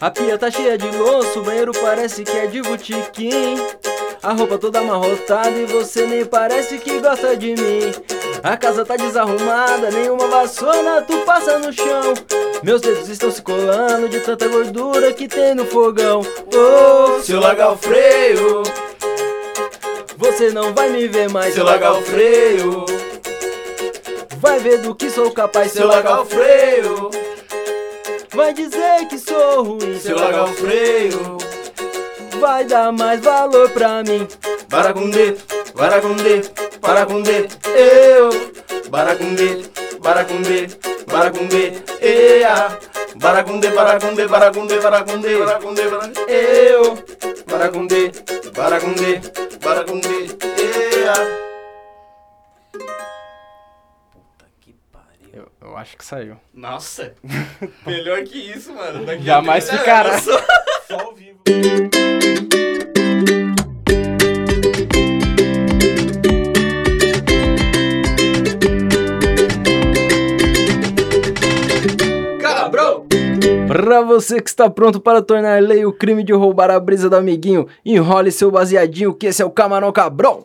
A pia tá cheia de louça, o banheiro parece que é de botiquim. A roupa toda amarrotada e você nem parece que gosta de mim. A casa tá desarrumada, nenhuma vassoura tu passa no chão. Meus dedos estão se colando de tanta gordura que tem no fogão. Oh, se eu largar o freio, você não vai me ver mais. Se eu largar o freio, vai ver do que sou capaz. Se eu largar o freio, vai dizer que sou ruim. Se eu largar o freio, vai dar mais valor pra mim. Baracundê, baracundê, baracundê, eu. Baracundê, baracundê, baracundê, ea. Baracundê, baracundê, baracundê, baracundê, baracundê, eu. Baracundê, baracundê, baracundê, ea. Eu, acho que saiu. Nossa, melhor que isso, mano. Daqui Jamais a- ficará. Só, só ao vivo. Cabrão! Pra você que está pronto para tornar lei o crime de roubar a brisa do amiguinho, enrole seu baseadinho que esse é o Camarão Cabrão.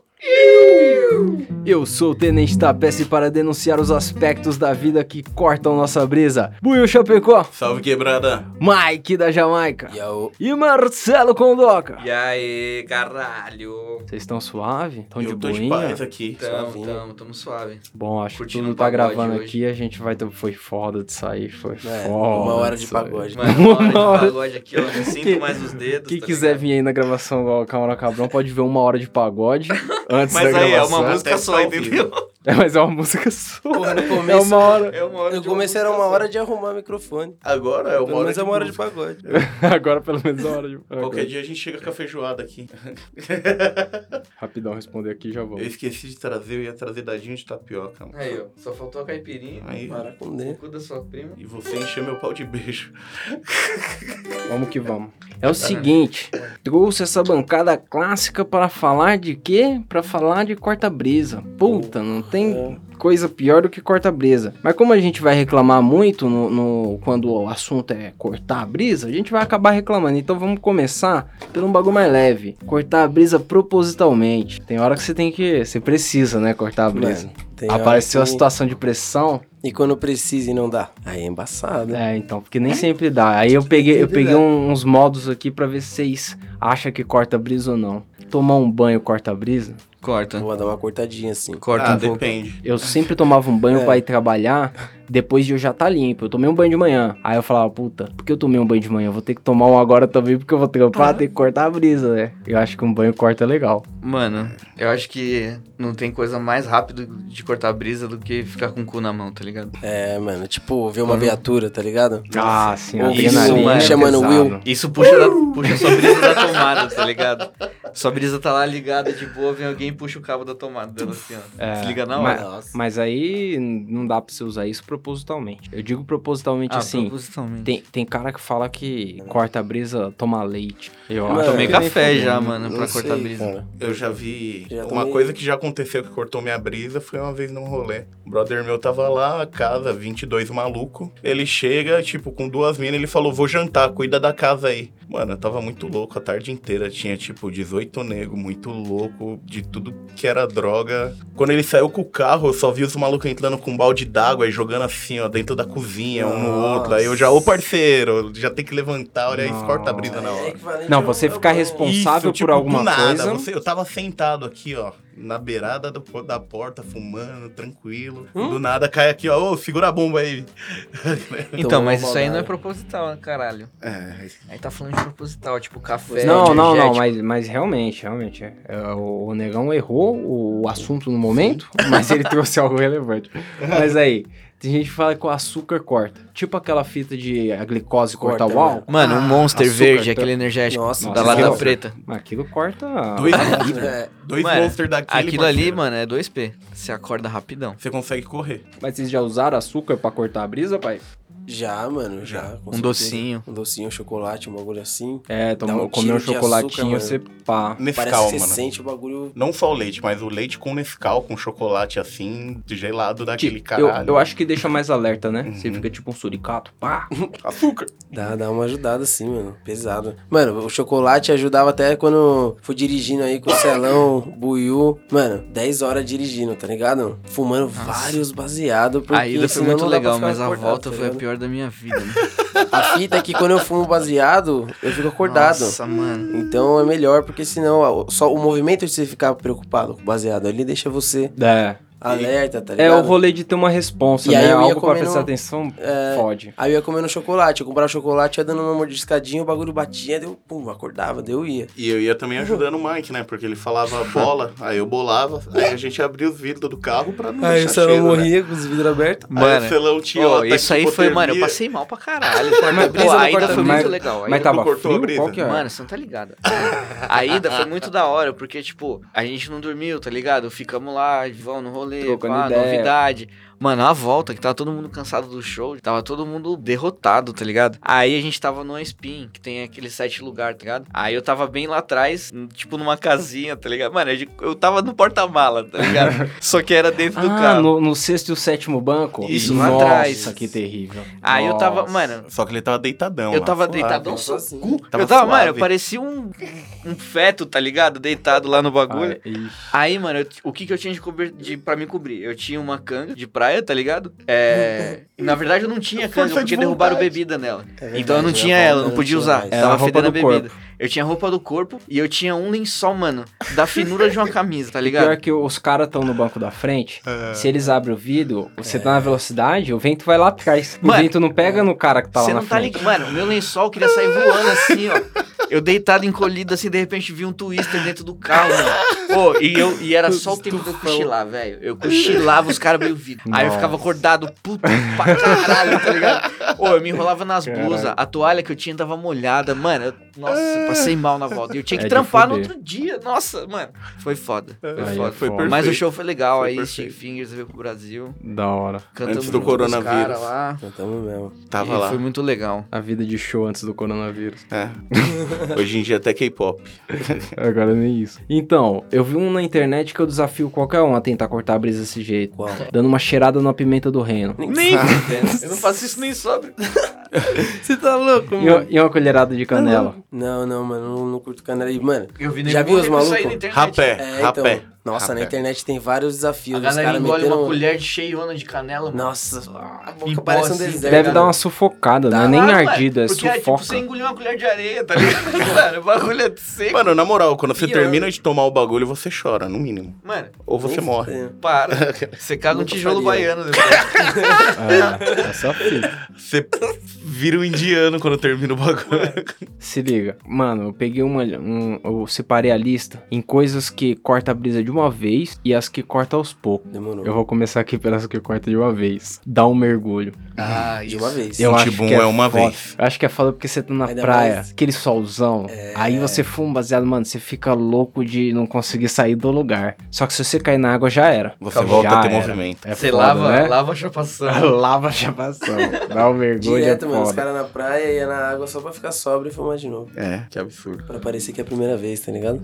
Eu sou o Tenente Tapece para denunciar os aspectos da vida que cortam nossa brisa. Buiu Chapecó, Salve quebrada! Mike da Jamaica Yo. e Marcelo Condoca. E aí, caralho? Vocês estão suave? Estão de Eu tô de boinha? paz aqui. Tamo, tamo, tamo suave. Bom, acho que Curtindo tudo um tá gravando hoje. aqui, a gente vai ter... Foi foda de sair, foi É, foda. uma hora de pagode. Uma hora de pagode aqui, ó. Não sinto mais os dedos. Quem tá quiser ligado? vir aí na gravação do Camarão Cabrão pode ver uma hora de pagode antes Mas da aí, é uma música só, entendeu? É, mas é uma música sua. Porra, no É começo, uma hora. É uma hora no começo era uma hora de arrumar o microfone. Agora é uma Pelo hora é uma hora de pagode. Agora pelo menos é uma hora de pagode. Qualquer dia a gente chega com a feijoada aqui. Rapidão responder aqui e já vou. Eu esqueci de trazer, eu ia trazer dadinho de tapioca. mano. Aí, ó. Só faltou a caipirinha. Aí, Para com O dentro. cu da sua prima. e você encher meu pau de beijo. Vamos que vamos. É o seguinte, trouxe essa bancada clássica para falar de quê? Para falar de corta-brisa. Puta, não tem coisa pior do que corta-brisa. Mas como a gente vai reclamar muito no, no- quando o assunto é cortar a brisa, a gente vai acabar reclamando. Então vamos começar por um bagulho mais leve. Cortar a brisa propositalmente. Tem hora que você tem que... Você precisa, né, cortar a brisa. Mano, Apareceu a que- situação de pressão. E quando precisa e não dá? Aí é embaçado. É, então, porque nem sempre dá. Aí eu peguei, eu Sempre peguei um- uns modos aqui pra ver se vocês acham que corta brisa ou não. Tomar um banho corta brisa? Corta. Vou dar uma cortadinha assim. Corta ah, um pouco. depende. Eu sempre tomava um banho É. pra ir trabalhar depois de eu já tá limpo. Eu tomei um banho de manhã. Aí eu falava, puta, por que eu tomei um banho de manhã? Eu vou ter que tomar um agora também porque eu vou trampar, ter que cortar a brisa, né? Eu acho que um banho corta legal. Mano, eu acho que não tem coisa mais rápida de cortar a brisa do que ficar com o cu na mão, tá ligado? É, mano, tipo, ver uma viatura, tá ligado? Ah, sim, a Isso, mano, é chamando pesado. Will. Isso puxa, da, puxa sua brisa da tomada, tá ligado? Sua brisa tá lá ligada, de boa, vem alguém e puxa o cabo da tomada dela assim, ó. É, Se liga na mas- hora. Nossa. Mas aí não dá pra você usar isso propositalmente. Eu digo propositalmente Ah, assim. propositalmente. Tem, tem cara que fala que corta a brisa, toma leite. Eu Mano, acho Tomei café já, mano, pra sei, cortar a brisa. cara. Eu já vi. Já uma tomei- coisa que já aconteceu que cortou minha brisa foi uma vez num rolê. O brother meu tava lá, casa, 22 maluco. Ele chega, tipo, com duas minas, ele falou: Vou jantar, cuida da casa aí. Mano, eu tava muito louco a tarde inteira. Tinha, tipo, 18 nego, muito louco, de tudo que era droga. Quando ele saiu com o carro, eu só vi os malucos entrando com um balde d'água e jogando assim, ó, dentro da cozinha, um no outro. Aí eu já, ô parceiro, já tem que levantar, olha aí, Nossa. corta a brisa na hora. Não, você ficar responsável Isso, tipo, por alguma do nada. coisa. Você, eu tava sentado aqui, ó, na beirada do- da porta, fumando, tranquilo. Hum? Do nada cai aqui, ó, ô, segura a bomba aí. Então, mas isso aí não é proposital, né, caralho? É, Aí tá falando de proposital, tipo café. Não, não, não, mas, mas realmente, realmente. é. É, o, o Negão errou o assunto no momento, mas ele trouxe algo relevante. Mas aí, tem gente que fala que o açúcar corta. Tipo aquela fita de a glicose corta, Corta, o álcool. né? Mano, um Monster açúcar, verde, tá- aquele energético Nossa, da lata aquilo- preta. Aquilo corta. dois, É, dois Mano, monsters daquele. Aquilo ali, mano, é 2P. Você acorda rapidão. Você consegue correr. Mas vocês já usaram açúcar pra cortar a brisa, pai? Já, mano, já. com Um certeza. docinho. Um docinho, um chocolate, um bagulho assim. É, tomar, um comer um chocolatinho, açúcar, você pá. Nescau, Parece que você mano. sente o bagulho. Não só o leite, mas o leite com Nescau, com chocolate assim, gelado daquele Tipo, eu, caralho. eu acho que deixa mais alerta, né? Você Uhum. fica tipo um suricato, pá. Açúcar. Dá, dá uma ajudada assim, mano. Pesado. Mano, o chocolate ajudava até quando fui dirigindo aí com o Celão, Buiu. Mano, 10 horas dirigindo, tá ligado? Fumando vários baseados. Porque A ida foi muito legal, mas a volta tá foi a ligado? Pior da minha vida, né? A fita é que quando eu fumo baseado, eu fico acordado. Nossa, mano. Então é melhor, porque senão só o movimento de você ficar preocupado com o baseado, ele deixa você É. alerta, tá É ligado? o rolê de ter uma responsa, E aí né? eu ia Algo pra comendo- prestar atenção, É. fode. Aí eu ia comendo chocolate, eu comprava chocolate, ia dando uma mordiscadinha, o bagulho batia, deu pum, acordava, deu ia. E eu ia também ajudando o Mike, né? Porque ele falava bola, aí eu bolava, aí a gente abria os vidros do carro pra não Aí o deixar Celão cheiro, né? morria com os vidros abertos. Aí Mano, o Celão tinha Ó, isso aí foi, mano, eu passei mal pra caralho. Mas Pô, brisa a ida foi muito legal. Mas tava cortou a frio? brisa? Qual que é? Mano, você não tá ligado. A ida foi muito da hora, porque, tipo, a gente não dormiu, tá ligado? Ficamos lá, vamos no rolê, Trocando pá, novidade. Mano, a volta, que tava todo mundo cansado do show, tava todo mundo derrotado, tá ligado? Aí a gente tava no spin, que tem aquele sete lugar, tá ligado? Aí eu tava bem lá atrás, tipo numa casinha, tá ligado? Mano, eu tava no porta-mala, tá ligado? Só que era dentro do Ah, carro. no, no sexto e o sétimo banco? Isso, lá Nossa, atrás. que terrível. Aí eu tava, Nossa. mano, Só que ele tava deitadão Eu tava suave. deitadão tava só assim. cu. Tava eu tava, suave. mano, eu parecia um, um feto, tá ligado? Deitado lá no bagulho. Ixi. Aí, mano, eu- o que que eu tinha de, cobrir, de pra me cobrir? Eu tinha uma canga de praia, tá ligado? É. na verdade eu não tinha canga, Força de porque derrubaram vontade. bebida nela. É então eu não verdade, tinha ela, não podia usar. a Tava roupa fedendo a do bebida. Eu tinha roupa do corpo e eu tinha um lençol, mano, da finura de uma camisa, tá ligado? Pior que os caras estão no banco da frente, se eles abrem o vidro, você tá na velocidade, o vento vai lá atrás. O Mano, vento não pega no cara que tá lá Você na não tá frente. ligado. Mano, meu lençol queria sair voando assim, ó. Eu deitado, encolhido, assim, de repente vi um twister dentro do carro, mano. Pô, e, eu, e era só o tempo de eu cochilar, velho. Eu cochilava, os caras meio vidro. Aí eu ficava acordado, puto pra caralho, tá ligado? Pô, eu me enrolava nas blusas, a toalha que eu tinha tava molhada. Mano, eu- nossa, eu passei mal na volta. E eu tinha que É trampar no outro dia. Nossa, mano. Foi foda. Foi Aí foda. Foi foda. Mas o show foi legal. Foi aí, perfeito. Stick Fingers veio pro Brasil. Da hora. Cantamos Antes do coronavírus. cara lá. Cantamos mesmo. Tava e lá. Foi muito legal. A vida de show antes do coronavírus. É. Hoje em dia até K-pop. Agora nem isso. Então, eu vi um na internet que eu desafio qualquer um a tentar cortar a brisa desse jeito. Qual? Dando uma cheirada na pimenta do reino. Nem Eu não faço isso nem sobre. Você tá louco, E, e uma colherada de canela. Não, não, mano, não, não curto canela aí. Mano, Eu vi Já viu os malucos? Rapé, é, rapé. então. Nossa, rapé. na internet tem vários desafios. A galera engole metendo... uma colher de cheiona de canela, mano. Nossa, a boca parece um deserto. Deve ligado? dar uma sufocada, não é nem Caralho, ardido, é Porque é tipo sufoca. você engolir uma colher de areia, tá ligado? Mano, o bagulho é seco. Mano, na moral, quando você Pior. termina de tomar o bagulho, você chora, no mínimo. Mano, Ou você morre. É. para. Você caga um tijolo faria. baiano depois. É, essa fita. Você vira um indiano quando termina o bagulho. Se liga. Mano, eu peguei uma. um- eu separei a lista em coisas que corta a brisa de uma vez e as que corta aos poucos. Demorou. Eu vou começar aqui pelas que corta de uma vez. Dá um mergulho. Ah, De uma vez. Eu acho Tibum que é uma foda. vez. Eu acho que é foda porque você tá na Ainda praia, mais- aquele solzão. Aí você fuma um baseado, mano, você fica louco de não conseguir sair do lugar. Só que se você cair na água, já era. Você Já volta a ter era. movimento. É Você foda, lava, né? lava a chapação. Lava a chapação. Dá um mergulho, Direto, é mano, os caras na praia ia na água só pra ficar sóbrio e fumar de novo. É, que absurdo. Pra parecer que é a primeira vez, tá ligado?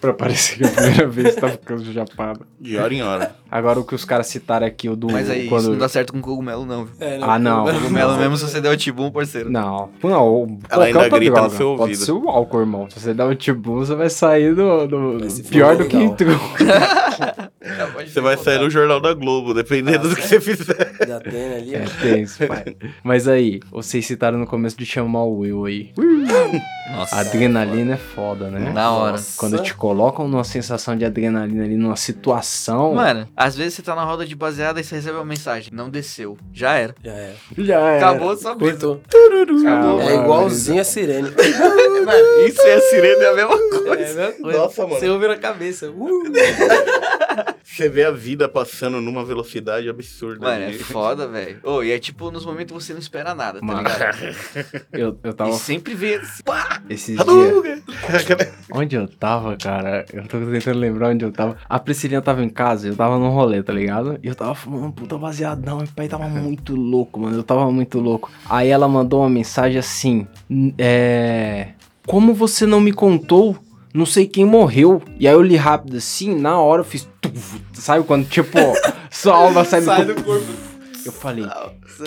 Pra parecer que é a primeira vez tá ficando chapado. De hora em hora. Agora o que os caras citaram aqui, o do... Mas aí, quando... isso não dá certo com cogumelo, não. viu? É, Ah, não. Cogumelo mesmo se você der o tibum, parceiro. Não, não, ou Ela ainda grita no droga. seu Pode ouvido. ser o álcool, irmão. Se você der o tibum, você vai sair do, do- Vai pior do que entrou. Você vai sair no Jornal da Globo, dependendo do que você fizer. Da Atena ali, É tenso, pai. Mas aí, vocês citaram no começo de chamar o Will aí. Nossa. A adrenalina é foda, né? Da hora. Quando te colocam numa sensação de adrenalina ali, numa situação. Mano, às vezes você tá na roda de baseada e você recebe uma mensagem. Não desceu. Já era. Já é. já era. Acabou sua. Cortou. Acabou, É mano. igualzinho a sirene. Mano, isso e a sirene é a mesma coisa. É a mesma coisa. Nossa, mano. Você ouve na cabeça. Uh! Você vê a vida passando numa velocidade absurda. Mano, é de- foda, velho. Ô, e é tipo, nos momentos você não espera nada, tá Mano, ligado? Eu, eu E tava sempre vê. pá! esses dias. Onde eu tava, cara? Eu tô tentando lembrar onde eu tava. A Priscilinha tava em casa, eu tava num rolê, tá ligado? E eu tava fumando um puta baseadão. Meu pai tava muito louco, mano. Eu tava muito louco. Aí ela mandou uma mensagem assim: "N- É. Como você não me contou? Não sei quem morreu. E aí eu li rápido assim, na hora eu fiz. tuf, Sabe quando, tipo, sua alma sai, Sai do do corpo. Eu falei,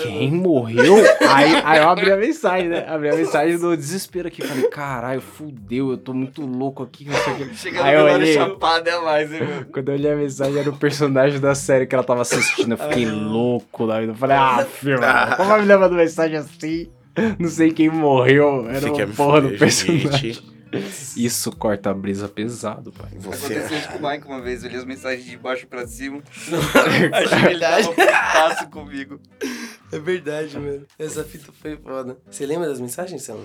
quem morreu? aí, aí eu abri a mensagem, né? Abri a mensagem do desespero aqui. Falei, caralho, fudeu, eu tô muito louco aqui. Não sei o. Chega Aí eu olhei. chapado é mais, hein, meu? Quando eu olhei a mensagem, era o personagem da série que ela tava assistindo. Eu fiquei louco da vida. Eu falei, ah, filho, como vai me mandando mensagem assim? Não sei quem morreu. Era Você uma porra do personagem. gente? Isso corta a brisa pesado, pai. Você Aconteceu isso com o Mike uma vez, eu li as mensagens de baixo pra cima. Achei que ele tava comigo. É verdade, mano. Essa fita foi foda. Você lembra das mensagens, Sam?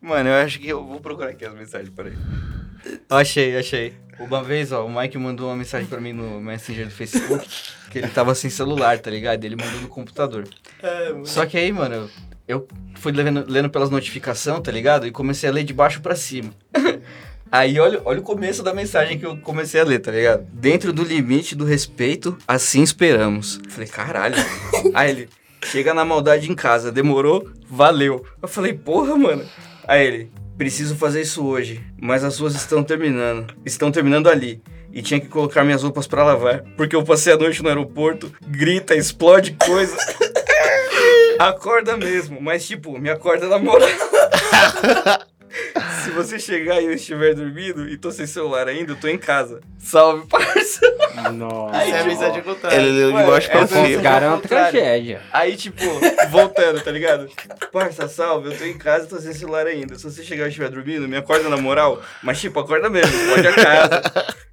Mano, eu acho que eu vou procurar aqui as mensagens, peraí. Achei, achei. Uma vez, ó, o Mike mandou uma mensagem pra mim no Messenger do Facebook, que ele tava sem celular, tá ligado? Ele mandou no computador. É, mano. Só que aí, mano, eu, eu fui lendo, lendo pelas notificações, tá ligado? E comecei a ler de baixo pra cima. Aí olha, olha o começo da mensagem que eu comecei a ler, tá ligado? Dentro do limite do respeito, assim esperamos. Falei, caralho. Aí ele, chega na maldade em casa, demorou? Valeu. Eu falei, porra, mano. Aí ele, preciso fazer isso hoje, mas as suas estão terminando. Estão terminando ali. E tinha que colocar minhas roupas pra lavar, porque eu passei a noite no aeroporto, grita, explode coisa. Acorda mesmo, mas tipo, me acorda na moral. Se você chegar e eu estiver dormindo e tô sem celular ainda, eu tô em casa. Salve, parça. Nossa. Essa é a mensagem contrária. Ele Ué, baixo pra cara é uma Contrário. tragédia. Aí, tipo, voltando, tá ligado? Parça, salve, eu tô em casa e tô sem celular ainda. Se você chegar e estiver dormindo, me acorda na moral. Mas, tipo, acorda mesmo, explode a casa,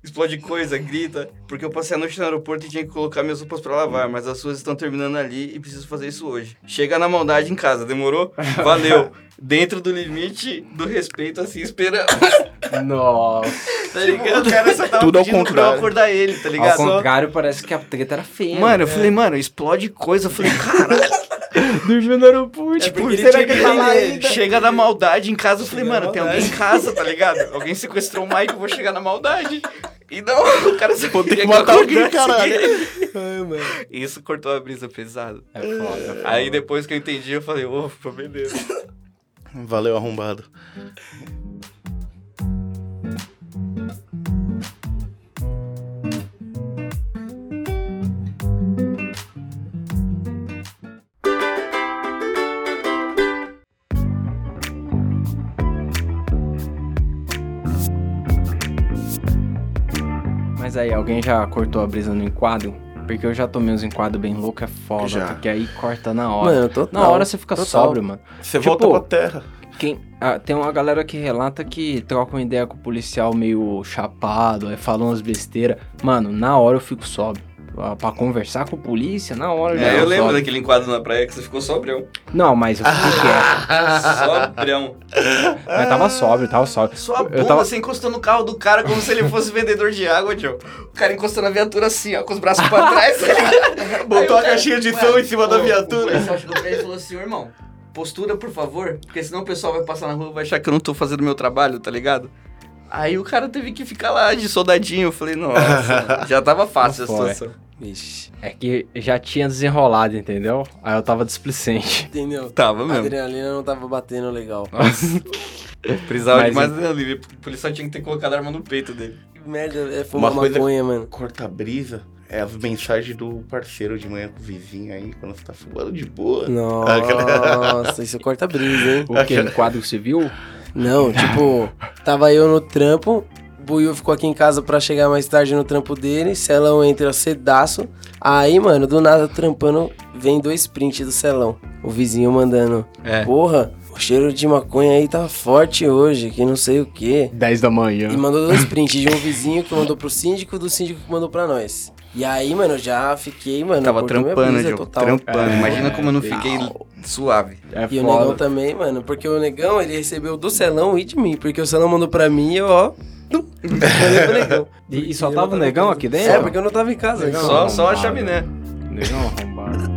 explode coisa, grita. Porque eu passei a noite no aeroporto e tinha que colocar minhas roupas pra lavar, mas as suas estão terminando ali e preciso fazer isso hoje. Chega na maldade em casa, demorou? Valeu. Dentro do limite do respeito, assim, esperando. Nossa. Tá ligado? O cara só tava Tudo ao pedindo pra eu contrário. acordar ele, tá Ao ligado? contrário, parece que a treta era feia. Mano, eu falei, mano, explode coisa. Eu falei, caralho. dormiu no aeroporto. Tipo, porque ele será que ele tá lá ainda? Chega na maldade em casa, eu falei, Chega mano, tem alguém em casa, tá ligado? Alguém sequestrou o Mike, eu vou chegar na maldade. E não, o cara só Vou ter que matar alguém, caralho. Ai, mano. Isso cortou a brisa pesada. É foda, é. Aí depois que eu entendi, eu falei, opa, beleza. Valeu, arrombado. Mas aí, alguém já cortou a brisa no enquadro? Porque eu já tomei uns enquadros bem louco, é foda, Já. porque aí corta na hora. Mano, total. na hora você fica total. sóbrio, mano. Você Tipo- volta pra terra. Quem, ah, tem uma galera que relata que troca uma ideia com o policial meio chapado, aí fala umas besteiras. Mano, na hora eu fico sóbrio. Ah, Pra conversar com a polícia, na hora eu É, eu tô lembro sóbrio. daquele enquadro na praia que você ficou sobrão. Não, mas eu fiquei quieto. Sobrão. Mas tava sóbrio, tava sóbrio. Sua bunda, Eu tava- você encostou no carro do cara como se ele fosse vendedor de água, Joe. O cara encostou na viatura assim, ó, com os braços pra trás. tá? Botou o a caixinha de som em cima da o- O viatura. policial chegou pra ele e falou assim, "Ô, irmão, postura, por favor, porque senão o pessoal vai passar na rua e vai achar que eu não tô fazendo meu trabalho, tá ligado? Aí o cara teve que ficar lá de soldadinho. Eu falei, nossa, já tava fácil a Foi. situação. Vixe. É que já tinha desenrolado, entendeu? Aí eu tava displicente. Entendeu? Tava A mesmo. adrenalina não tava batendo legal. Nossa. Precisava Mas de mais adrenalina. O policial tinha que ter colocado a arma no peito dele. Que merda, é fumar Uma coisa- maconha, mano. Corta brisa é as mensagens do parceiro de manhã com o vizinho aí, quando você tá fumando de boa. Nossa, isso corta brisa, hein? O que? Enquadro civil? Não, tipo, tava eu no trampo, Buiu ficou aqui em casa pra chegar mais tarde no trampo dele, Celão entra cedaço. Aí, mano, do nada trampando, vem dois prints do Celão. O vizinho mandando, É. porra, o cheiro de maconha aí tá forte hoje, que não sei o quê. 10 da manhã. E mandou dois prints de um vizinho que mandou pro síndico, do síndico que mandou pra nós. E aí, mano, eu já fiquei, mano, Tava trampando, Joe. total. Trampando. É, Imagina como eu não é, fiquei suave. É E o Negão foda. também, mano, porque o Negão, ele recebeu do Celão e de mim, porque o Celão mandou pra mim e eu, ó. E, e só tava o negão aqui dentro? É, porque eu não tava em casa. Negão Só, só a chaminé. Negão arrombado.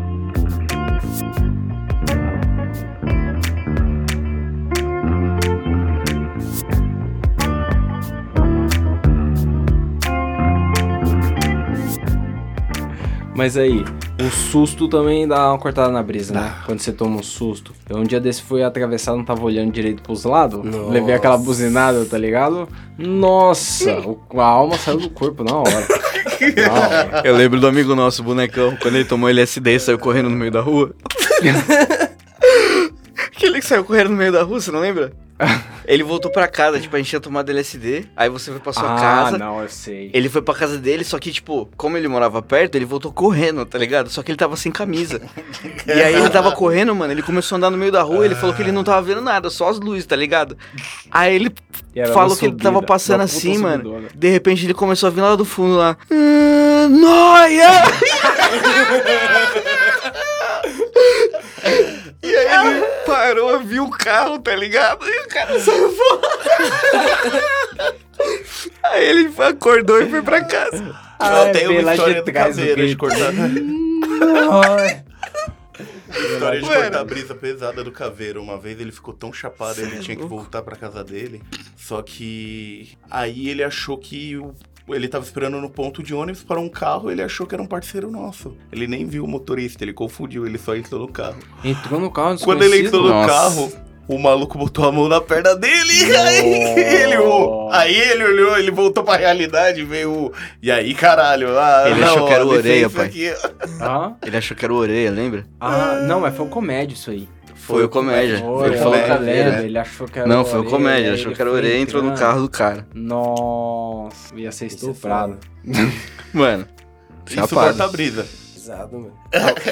Mas aí, o susto também dá uma cortada na brisa, né? Quando você toma um susto. Eu um dia desse fui atravessar, não tava olhando direito pros lados. Nossa. Levei aquela buzinada, tá ligado? Nossa, o- a alma saiu do corpo na hora. Na hora. Eu lembro do amigo nosso, o bonecão, quando ele tomou LSD e saiu correndo no meio da rua. Aquele que saiu correndo no meio da rua, você não lembra? Ele voltou pra casa, tipo, a gente tinha tomado LSD, aí você foi pra sua ah, casa. não, eu sei. Ele foi pra casa dele, só que, tipo, como ele morava perto, ele voltou correndo, tá ligado? Só que ele tava sem camisa. e aí ele tava correndo, mano, ele começou a andar no meio da rua, ele falou que ele não tava vendo nada, só as luzes, tá ligado? Aí ele falou que ele tava passando assim, mano. subidona. De repente ele começou a vir lá do fundo lá. "Ah, Noia! e aí ele parou, viu o carro, tá ligado? E o cara saiu fora. aí ele acordou e foi pra casa. Ah, eu tenho uma de história do caveiro de cortar. História de Mano. cortar a brisa pesada do caveiro. Uma vez ele ficou tão chapado, ele tinha que voltar pra casa dele. Só que aí ele achou que o- ele tava esperando no ponto de ônibus para um carro, ele achou que era um parceiro nosso. Ele nem viu o motorista, ele confundiu, ele só entrou no carro. Entrou no carro Quando ele entrou no Nossa. carro, o maluco botou a mão na perna dele e aí ele, aí ele olhou, ele voltou pra realidade, veio. o- E aí, caralho, ah, Ele não, achou que era o Orelha, licença pai. aqui. Ah, Ele achou que era o orelha, lembra? ah, não, mas foi um comédia isso aí. Foi o comédia. Foi, ele ele falou comédia, que era. né? ele achou que era Não, foi o comédia. Ele achou que era orelha e entrou no carro do cara. Nossa, ia ser é estuprado. Mano, Isso corta a brisa. Pesado, mano.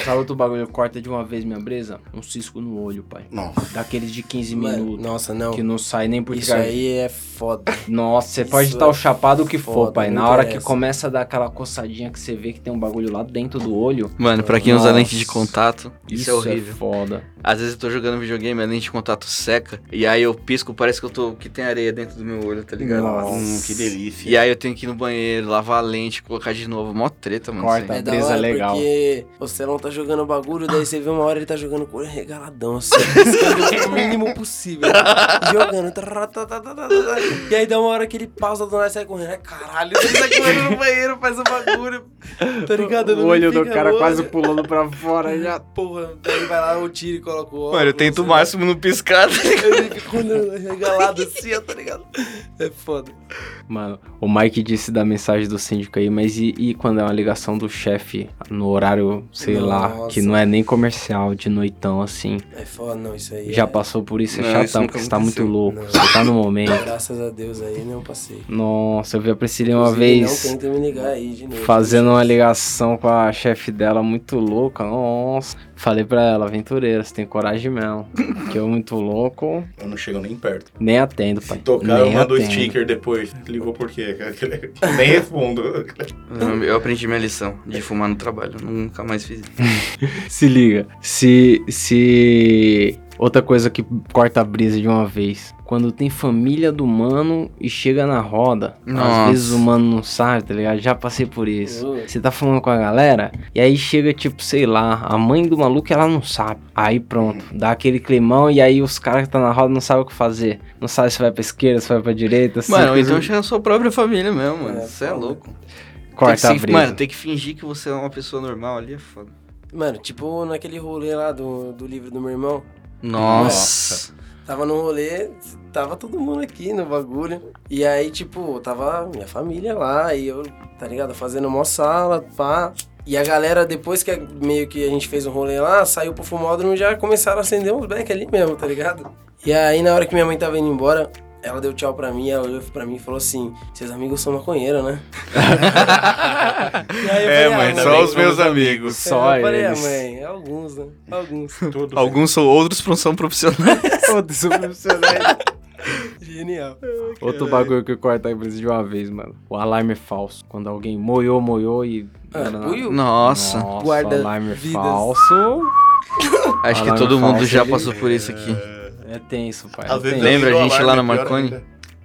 Sabe outro bagulho? Corta de uma vez minha brisa? Um cisco no olho, pai. Nossa. Daqueles de 15 Mano, minutos. nossa, não. Que não sai nem por Isso aí é foda. Nossa, você pode Isso estar o é chapado que for, foda, pai. não Na hora que começa a dar aquela coçadinha que você vê que tem um bagulho lá dentro do olho. Mano, pra quem usa Nossa. lente de contato, isso, é horrível. foda. Às vezes eu tô jogando videogame, a lente de contato seca, e aí eu pisco, parece que eu tô. que tem areia dentro do meu olho, tá ligado? Nossa. Hum, que delícia. E aí eu tenho que ir no banheiro, lavar a lente, colocar de novo. Mó treta, mano. Corta. isso aí. É da brisa hora legal. porque o Celão tá jogando bagulho, daí você vê uma hora ele tá jogando olho regaladão, assim, piscando o mínimo possível. jogando. E aí dá uma hora que ele pausa do nada e sai correndo. É caralho, ele sai correndo no banheiro, faz o bagulho. Tá ligado? O Não olho do cara no quase olho. pulando pra fora já. Porra, daí vai lá, eu tiro e coloco o óculos. Mano, eu tento o lá. máximo não piscar, tá ligado? Ele fica olhando regalado assim, ó, tá ligado? É foda. Mano, o Mike disse da mensagem do síndico aí, mas e, e quando é uma ligação do chefe no horário, sei lá, Nossa. que não é nem comercial, de noitão assim? É foda, não, isso aí. Já é... passou por isso, é Não, chatão, porque você tá muito louco, Não. você tá no momento. Graças a Deus aí não passei. Nossa, eu vi a Priscilinha uma vez. Não tenta me ligar aí de novo. fazendo uma ligação com a chefe dela muito louca. Nossa. Falei pra ela, aventureira, você tem coragem mesmo. que eu muito louco, Eu não chego nem perto. nem atendo, pai. Se tocar, eu nem mando o atendo. sticker depois. Ligou por quê? Nem respondo. Eu, eu aprendi minha lição de fumar no trabalho. Nunca mais fiz isso. Se liga. Se. Se. Outra coisa que corta a brisa de uma vez. Quando tem família do mano e chega na roda. Nossa. Às vezes o mano não sabe, tá ligado? Já passei por isso. Uh. Você tá falando com a galera, e aí chega, tipo, sei lá, a mãe do maluco ela não sabe. Aí pronto, dá aquele climão, e aí os caras que tá na roda não sabem o que fazer. Não sabe se vai pra esquerda, se vai pra direita. se Mano, coisa- então chega a sua própria família mesmo, mano. É, Você é foda. louco. corta tem a brisa. Mano, tem que fingir que você é uma pessoa normal ali, é foda. Mano, tipo naquele rolê lá do, do livro do meu irmão. Nossa. Tava no rolê, tava todo mundo aqui no bagulho. E aí, tipo, tava minha família lá, e eu, tá ligado, fazendo uma sala, pá. E a galera, depois que meio que a gente fez um rolê lá, saiu pro fumódromo e já começaram a acender uns beck ali mesmo, tá ligado? E aí, na hora que minha mãe tava indo embora, ela deu tchau pra mim, ela olhou pra mim e falou assim: Seus amigos são maconheiros, né? e aí eu É, falei, mãe, ah, só bem os meus amigos. Só eu falei, ah, eles. mãe, alguns, né? Alguns. Todos. Alguns são outros são profissionais. Foda-se, o profissional. Genial. Outro bagulho que corta a brisa de uma vez, mano. O alarme é falso. Quando alguém moiou, moiou e. Ah, buiu? Nossa. Nossa, Guarda alarme vidas. falso. Acho que Alarme todo mundo já passou por isso aqui. É tenso, pai. Às é vezes tenso. Lembra a gente lá pior Marconi?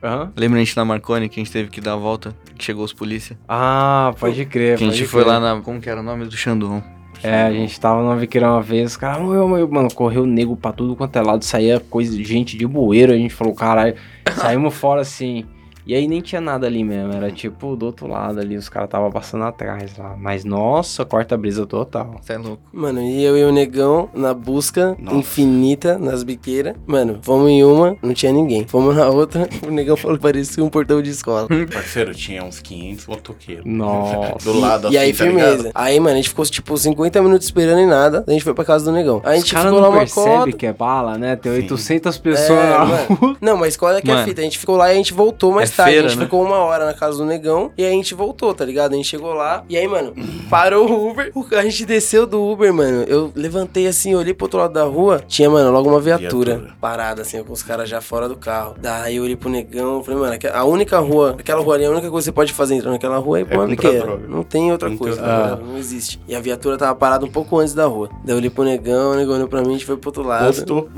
Aham. Lembra a gente na Marconi que a gente teve que dar a volta? Que chegou os polícia? Ah, pode crer. que a gente foi crer. lá na. Como que era o nome do Xandão? É, a gente tava numa viqueira uma vez, os caras, mano, correu nego pra tudo quanto é lado, saía coisa, gente de bueiro, a gente falou, caralho, saímos fora assim. E aí nem tinha nada ali mesmo, era tipo do outro lado ali, os caras tava passando atrás lá. Mas nossa, corta brisa total. Você é louco. Mano, e eu e o negão na busca Nossa. infinita nas biqueiras. Mano, fomos em uma, não tinha ninguém. Fomos na outra, o negão falou que parecia um portão de escola. Parceiro, tinha uns 500 motoqueiros. Nossa. Do lado e assim, aí, tá firmeza. ligado? Aí, mano, a gente ficou tipo 50 minutos esperando e nada. A gente foi pra casa do negão. Aí a gente ficou lá uma percebem cota. que é bala, né? Tem Sim. 800 pessoas É, na rua. Não, mas qual é que é a fita? A gente ficou lá e a gente voltou mais É tarde. a gente né? ficou uma hora na casa do negão e aí a gente voltou, tá ligado? A gente chegou lá e aí, mano, parou o Uber. A gente desceu do Uber, mano. Eu levantei assim, olhei pro outro lado da rua. Tinha, mano, logo uma viatura, Viatura. parada, assim, com os caras já fora do carro. Daí eu olhei pro negão. Falei, mano, a única rua, aquela rua ali, a única coisa que você pode fazer entrando naquela rua é ir comprar biqueira. droga. Não tem outra Não tem coisa, outra ligado? não existe. E a viatura tava parada um pouco antes da rua. Daí eu olhei pro negão, o negão olhou pra mim, a gente foi pro outro lado. Postou.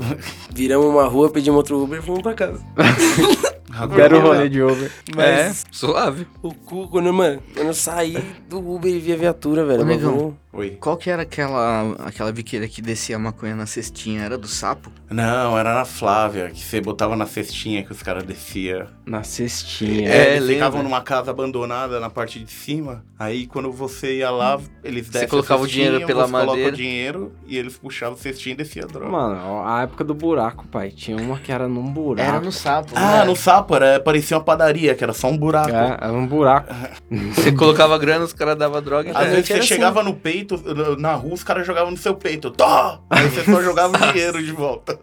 Viramos uma rua, pedimos outro Uber e fomos pra casa. Quero o rolê de Uber. É, Mas suave. o cu, quando, mano, quando eu saí do Uber e vi a viatura, velho. Ô, o negão. bagulho- Oi. Qual que era aquela, aquela biqueira que descia a maconha na cestinha? Era do sapo? Não, era na Flávia, que você botava na cestinha que os caras desciam. Na cestinha. É, eles lembra. ficavam numa casa abandonada na parte de cima. Aí quando você ia lá, eles descem a colocava o cestinha, dinheiro pela você coloca madeira. o dinheiro e eles puxavam a cestinha e descia a droga. Mano, a época do buraco, pai. Tinha uma que era num buraco. Era no sapo. Ah, né? no sapo, era, parecia uma padaria, que era só um buraco. É, era um buraco. Você colocava grana, os caras davam droga. Às É, vezes você assim. chegava no peito, na rua, os caras jogavam no seu peito. Tó! Aí você só jogava o dinheiro de volta.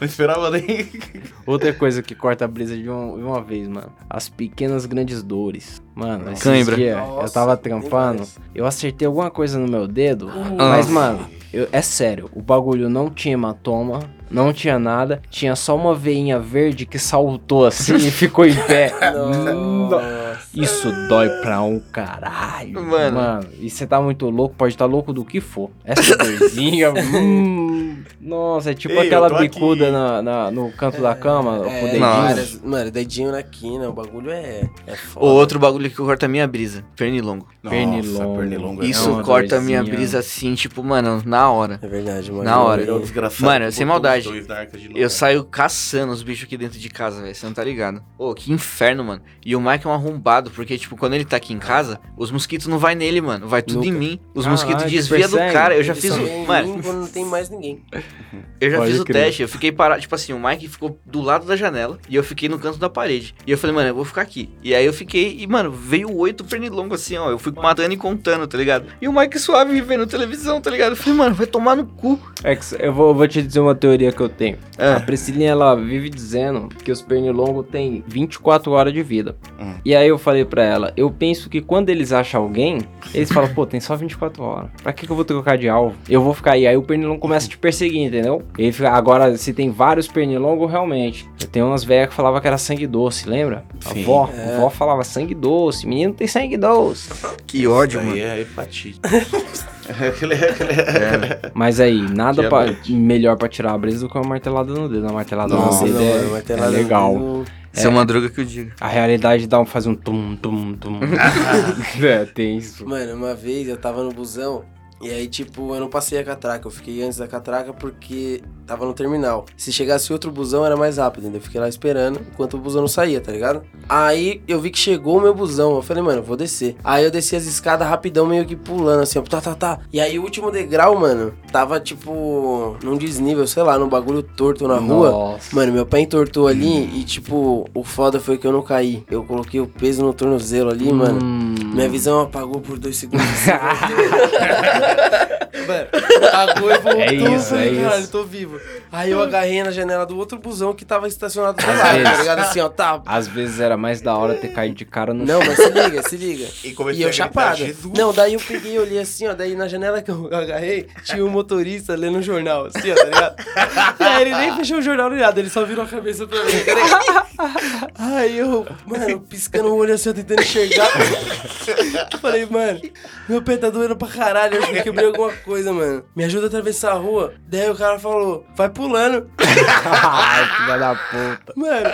Não esperava nem. Outra coisa que corta a brisa de uma, de uma vez, mano. As pequenas grandes dores. Mano, esses Cãibra. dias eu Nossa, tava trampando, eu acertei alguma coisa no meu dedo, Ah. mas, mano, eu- é sério, o bagulho não tinha hematoma, não tinha nada, tinha só uma veinha verde que saltou assim e ficou em pé. No- Nossa. Isso dói pra um caralho. Mano. Mano, e você tá muito louco, pode estar louco do que for. Essa dorzinha. hum, nossa, é tipo Ei, aquela bicuda na, na- no canto da cama, com o É, dedinho. várias- mano, dedinho na quina, o bagulho é, é foda. O outro bagulho que corta a minha brisa. Pernilongo. Pernilongo. pernilongo é Isso uma corta a minha brisa assim, tipo, mano, na hora. É verdade, mano. Na hora. É um Mano, sem maldade. Eu saio caçando os bichos aqui dentro de casa, velho. Você não tá ligado? Ô, que inferno, mano. E o Mike é um arrombado, porque, tipo, quando ele tá aqui em casa, os mosquitos não vai nele, mano. Vai tudo em Nunca. mim. Os Caralho, mosquitos desvia do persegue. cara. Eu já Ele fiz só o. em Mano, mim quando não tem mais ninguém. eu já Pode fiz o crer. teste. Eu fiquei parado. Tipo assim, o Mike ficou do lado da janela e eu fiquei no canto da parede. E eu falei, mano, eu vou ficar aqui. E aí eu fiquei. E, mano, veio oito pernilongos assim, ó. Eu fui matando e contando, tá ligado? E o Mike suave vendo televisão, tá ligado? Eu falei, mano, vai tomar no cu. É que eu vou, eu vou te dizer uma teoria que eu tenho. É. A Priscilinha, ela vive dizendo que os pernilongos têm 24 horas de vida. Hum. E aí eu falei pra ela, eu penso que quando eles acham alguém, eles falam, pô, tem só 24 horas. Pra que, que eu vou trocar de alvo? Eu vou ficar aí. Aí o pernilongo começa a te perseguir, entendeu? Ele fica, agora, se tem vários pernilongos, realmente. Tem umas velhas que falavam que era sangue doce, lembra? A Sim. avó, É. a avó falava sangue doce. Menino tem sangue doce. Que ódio, Isso mano. aí é hepatite. Aquele- aquele- Mas aí, nada pra, melhor pra tirar a brisa do que uma martelada no dedo. Uma martelada Nossa, no dedo é, martelada é no legal. dedo- Isso é uma droga que eu digo. A realidade dá um, faz um tum, tum, tum. é, tem isso. Mano, uma vez eu tava no busão e aí, tipo, eu não passei a catraca. Eu fiquei antes da catraca porque tava no terminal. Se chegasse outro busão era mais rápido, ainda. Eu fiquei lá esperando enquanto o busão não saía, tá ligado? Aí eu vi que chegou o meu busão. Eu falei, mano, eu vou descer. Aí eu desci as escadas rapidão, meio que pulando, assim, ó, tá, tá, tá. E aí o último degrau, mano, tava tipo num desnível, sei lá, num bagulho torto na rua. Nossa. Mano, meu pé entortou ali e, tipo, o foda foi que eu não caí. Eu coloquei o peso no tornozelo ali, mano. Hum. Minha visão apagou por dois segundos. Mano, apagou e voltou. É isso, falei, é Caralho, isso. tô vivo. Aí eu agarrei na janela do outro busão que tava estacionado do lado, tá ligado? Assim, ó, tá. Às vezes era mais da hora ter caído de cara no Não, mas se liga, se liga. E comecei E eu chapado. Jesus. Não, daí eu peguei e olhei assim, ó. Daí na janela que eu agarrei, tinha um motorista lendo um jornal, assim, ó, tá ligado? Aí ele nem fechou o jornal nem nada, ele só virou a cabeça pra mim, tá? Aí eu, mano, piscando o olho assim, ó, tentando enxergar. Eu falei, mano, meu pé tá doendo pra caralho, eu acho que eu quebrei alguma coisa, mano. Me ajuda a atravessar a rua. Daí o cara falou, vai pulando. Ai, filha da puta. Mano,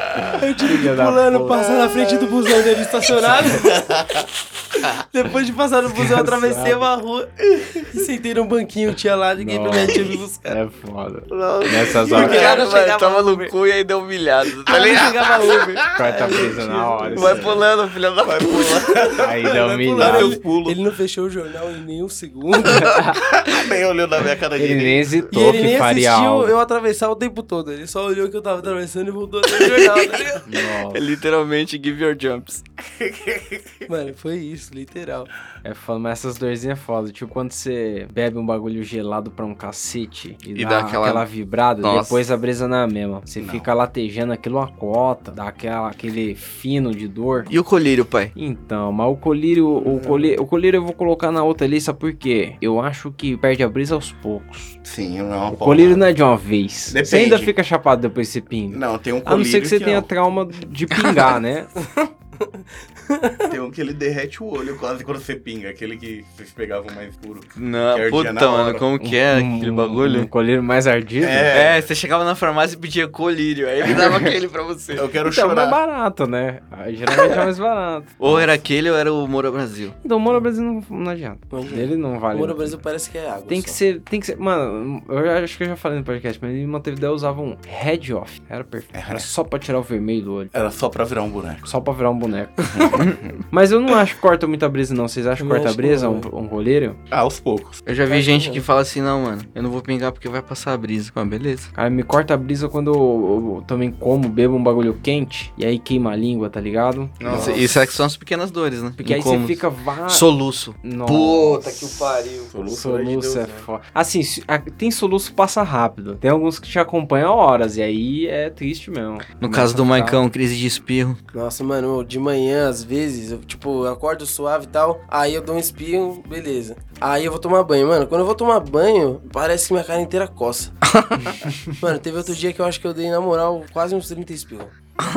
eu tive que ir pulando, passar na frente do busão dele estacionado. Depois de passar no busão, eu atravessei uma rua e sentei num banquinho, tinha lá, liguei pra minha tia me buscar. É foda. Nessas horas, Porque Cara, chegava tava no cu e aí deu humilhado. Tá ligado? chegava Uber. corta a brisa na hora. Vai pulando, filha da puta. Aí deu Humilhado. seus pulos. Ele não fechou o jornal em nenhum segundo. Nem olhou na minha cara Ele direita. nem E hesitou ele que nem faria assistiu algo. eu atravessar o tempo todo. Ele só olhou que eu tava atravessando e voltou a ler o jornal, tá? Nossa. É literalmente give your jumps. Mano, foi isso, literal. É foda, mas essas dorzinhas é foda. Tipo, quando você bebe um bagulho gelado pra um cacete e, E dá, dá aquela- aquela... vibrada, Nossa. depois a brisa não é a mesma. Você Não. fica latejando aquilo uma cota, dá aquela, aquele fino de dor. E o colírio, pai? Então, mas o colírio, o colírio, o colírio eu vou colocar na outra lista porque eu acho que perde a brisa aos poucos. Sim, não é uma O colírio não é de uma vez. Você Depende. ainda fica chapado depois que você pinga. Não, tem um A colírio não ser que você tenha não. trauma de pingar, né? Tem um que ele derrete o olho quase quando você pinga. Aquele que vocês pegavam mais escuro. Não, Que puta, mano, como que é Um- aquele Um bagulho? colírio mais ardido. É. É, você chegava na farmácia e pedia colírio, aí ele dava aquele pra você. Eu quero Então, é chorar. mais barato, né? Aí, Geralmente é mais barato. Ou era aquele ou era o Moura Brasil. Então, o Moro Brasil não, não adianta. Ele não vale. Moura Brasil parece que é água. Tem que só. ser, tem que ser. Mano, eu já- acho que eu já falei no podcast, mas em Montevideo usava um head off. Era perfeito. Era só pra tirar o vermelho do olho. Era só pra virar um boneco. Só pra virar um boneco. mas eu não acho que corta muita brisa, não. Vocês acham que corta brisa um, um colírio? Ah, aos poucos. Eu já vi gente que fala assim, não, mano, eu não vou pingar porque vai passar a brisa. Ah, beleza. Cara, me corta a brisa quando eu, eu também como, bebo um bagulho quente. E aí queima a língua, tá ligado? Nossa. Isso é que são as pequenas dores, né? Porque aí você Incômodos. fica vários. Soluço. Nossa. Puta que o pariu. Soluço, Soluço Deus, é né? foda. Assim, se- a- tem soluço passa rápido. Tem alguns que te acompanham horas. E aí é triste mesmo. No caso do Maicão, crise de espirro. Nossa, mano, de manhã, às vezes, eu, tipo, eu acordo suave e tal, aí eu dou um espirro, beleza. Aí eu vou tomar banho. Mano, quando eu vou tomar banho, parece que minha cara inteira coça. mano, teve outro dia que eu acho que eu dei, na moral, quase uns 30 espirros.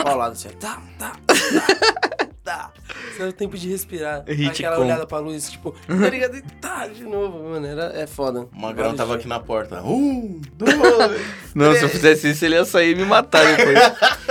Paulado assim, tá, tá, tá, tá. Isso é o tempo de respirar. Hit Aquela com. olhada pra luz, tipo, tá ligado? Tá, de novo, mano, era, é foda. O Magrão tava dias. aqui na porta. Um, dois. Não, se eu fizesse isso, ele ia sair e me matar depois.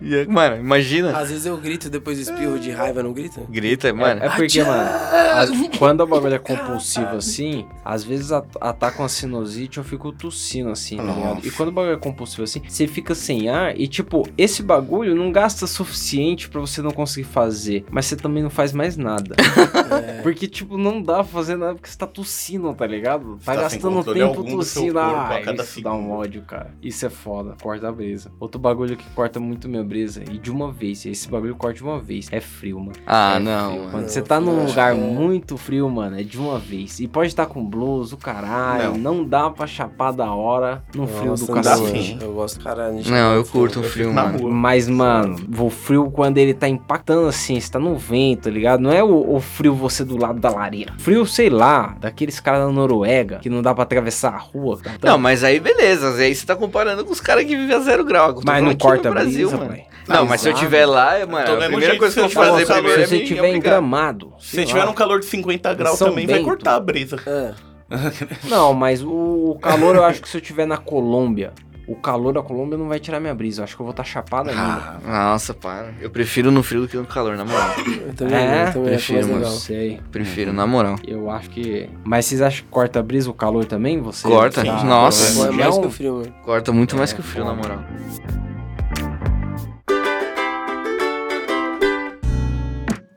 Ia- Mano, imagina. Às vezes eu grito depois espirro de raiva, não grita? Grita, mano. É porque, mano, a- quando o bagulho é compulsivo assim, às vezes at- ataca uma sinusite eu fico tossindo assim, tá ligado? E quando o bagulho é compulsivo assim, você fica sem ar e, tipo, esse bagulho não gasta suficiente pra você não conseguir fazer, mas você também não faz mais nada. Porque, tipo, não dá pra fazer nada porque você tá tossindo, tá ligado? Tá tá gastando tempo tossindo. Ah, isso dá um ódio, cara. Isso é foda, corta a brisa. Outro bagulho que corta muito minha brisa, e de uma vez, esse bagulho corta de uma vez, é frio, mano. Ah, É não, frio. Quando Não, você tá eu num lugar é- muito frio, mano, é de uma vez. E pode estar com blusa, o caralho. Não. Não. dá pra chapar da hora no frio Nossa, do cacete. Eu gosto, caralho. Não, eu frio. curto um Eu frio, mano. Mas, mano, o frio quando ele tá impactando assim, você tá no vento, tá ligado? Não é o, o frio você do lado da lareira. Frio, sei lá, daqueles caras da Noruega, que não dá pra atravessar a rua. Tá? Não, mas aí beleza. Aí você tá comparando com os caras que vivem a zero grau. Eu mas não corta Brasil, brisa, mano. Não, mas se eu tiver lá, é, mano, Do a primeira coisa que eu vou fazer falou, primeiro é Se você tiver em gramado. Se você tiver num calor de 50 graus São também, vai cortar a brisa. É. Não, mas o calor eu acho que se eu tiver na Colômbia, o calor da Colômbia não vai tirar minha brisa. Eu acho que eu vou estar chapado ainda. Ah, Nossa, para. Eu prefiro no frio do que no calor, na moral. Eu também, É, eu também acho prefiro, mais mano. sei. Prefiro, na moral. Eu acho que. Mas vocês acham que corta a brisa o calor também? Você? Corta. Tá- Nossa. Pô, é mais um- que o frio, mano. Corta muito mais É, que o frio, foda. na moral.